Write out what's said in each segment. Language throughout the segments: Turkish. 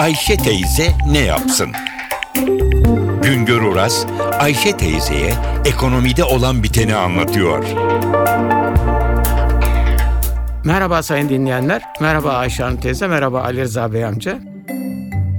Ayşe teyze ne yapsın? Güngör Oras, Ayşe teyzeye ekonomide olan biteni anlatıyor. Merhaba sayın dinleyenler. Merhaba Ayşe Hanım teyze, merhaba Ali Rıza Bey amca.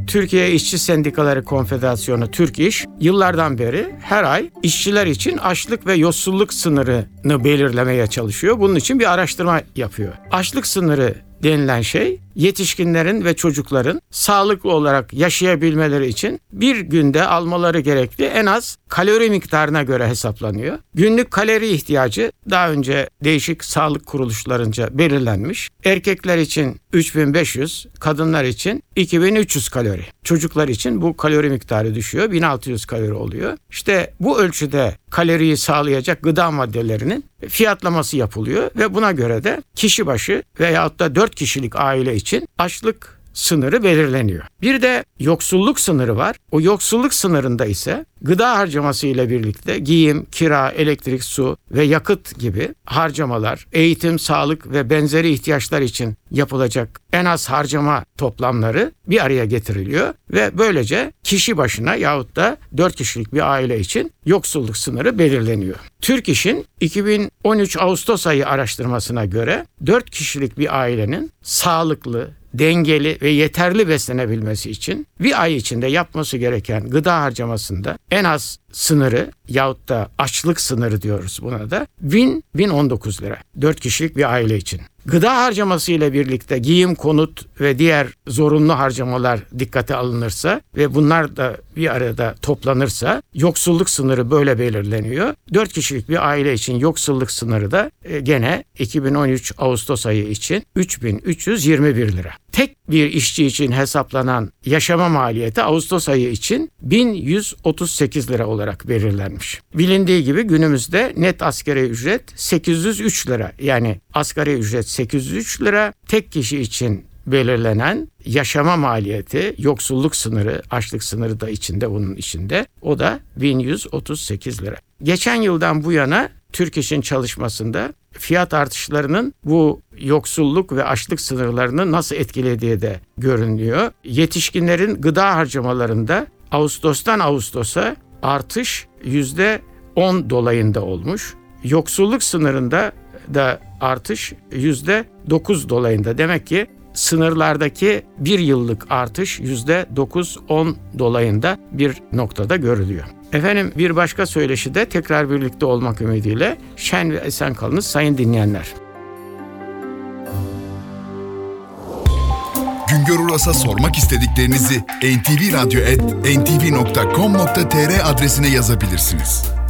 Türkiye İşçi Sendikaları Konfederasyonu Türk İş yıllardan beri her ay işçiler için açlık ve yoksulluk sınırını belirlemeye çalışıyor. Bunun için bir araştırma yapıyor. Açlık sınırı denilen şey yetişkinlerin ve çocukların sağlıklı olarak yaşayabilmeleri için bir günde almaları gerekli en az kalori miktarına göre hesaplanıyor. Günlük kalori ihtiyacı daha önce değişik sağlık kuruluşlarınca belirlenmiş. Erkekler için 3500, kadınlar için 2300 kalori. Çocuklar için bu kalori miktarı düşüyor. 1600 kalori oluyor. İşte bu ölçüde kaloriyi sağlayacak gıda maddelerinin fiyatlaması yapılıyor ve buna göre de kişi başı veyahut da 4 kişilik aile için açlık sınırı belirleniyor. Bir de yoksulluk sınırı var. O yoksulluk sınırında ise gıda harcaması ile birlikte giyim, kira, elektrik, su ve yakıt gibi harcamalar, eğitim, sağlık ve benzeri ihtiyaçlar için yapılacak en az harcama toplamları bir araya getiriliyor ve böylece kişi başına yahut da 4 kişilik bir aile için yoksulluk sınırı belirleniyor. Türk İş'in 2013 Ağustos ayı araştırmasına göre 4 kişilik bir ailenin sağlıklı, dengeli ve yeterli beslenebilmesi için bir ay içinde yapması gereken gıda harcamasında en az sınırı yahut da açlık sınırı diyoruz buna da 1000 1019 lira 4 kişilik bir aile için. Gıda harcaması ile birlikte giyim, konut ve diğer zorunlu harcamalar dikkate alınırsa ve bunlar da bir arada toplanırsa yoksulluk sınırı böyle belirleniyor. 4 kişilik bir aile için yoksulluk sınırı da e, gene 2013 Ağustos ayı için 3321 lira. Bir işçi için hesaplanan yaşama maliyeti Ağustos ayı için 1138 lira olarak belirlenmiş. Bilindiği gibi günümüzde net asgari ücret 803 lira. Yani asgari ücret 803 lira. Tek kişi için belirlenen yaşama maliyeti, yoksulluk sınırı, açlık sınırı da içinde bunun içinde. O da 1138 lira. Geçen yıldan bu yana Türk İş'in çalışmasında fiyat artışlarının bu yoksulluk ve açlık sınırlarını nasıl etkilediği de görünüyor. Yetişkinlerin gıda harcamalarında Ağustos'tan Ağustos'a artış yüzde 10 dolayında olmuş. Yoksulluk sınırında da artış yüzde 9 dolayında. Demek ki sınırlardaki bir yıllık artış yüzde 9-10 dolayında bir noktada görülüyor. Efendim bir başka söyleşi de tekrar birlikte olmak ümidiyle şen ve esen kalınız sayın dinleyenler. Güngör Uras'a sormak istediklerinizi ntvradio.com.tr adresine yazabilirsiniz.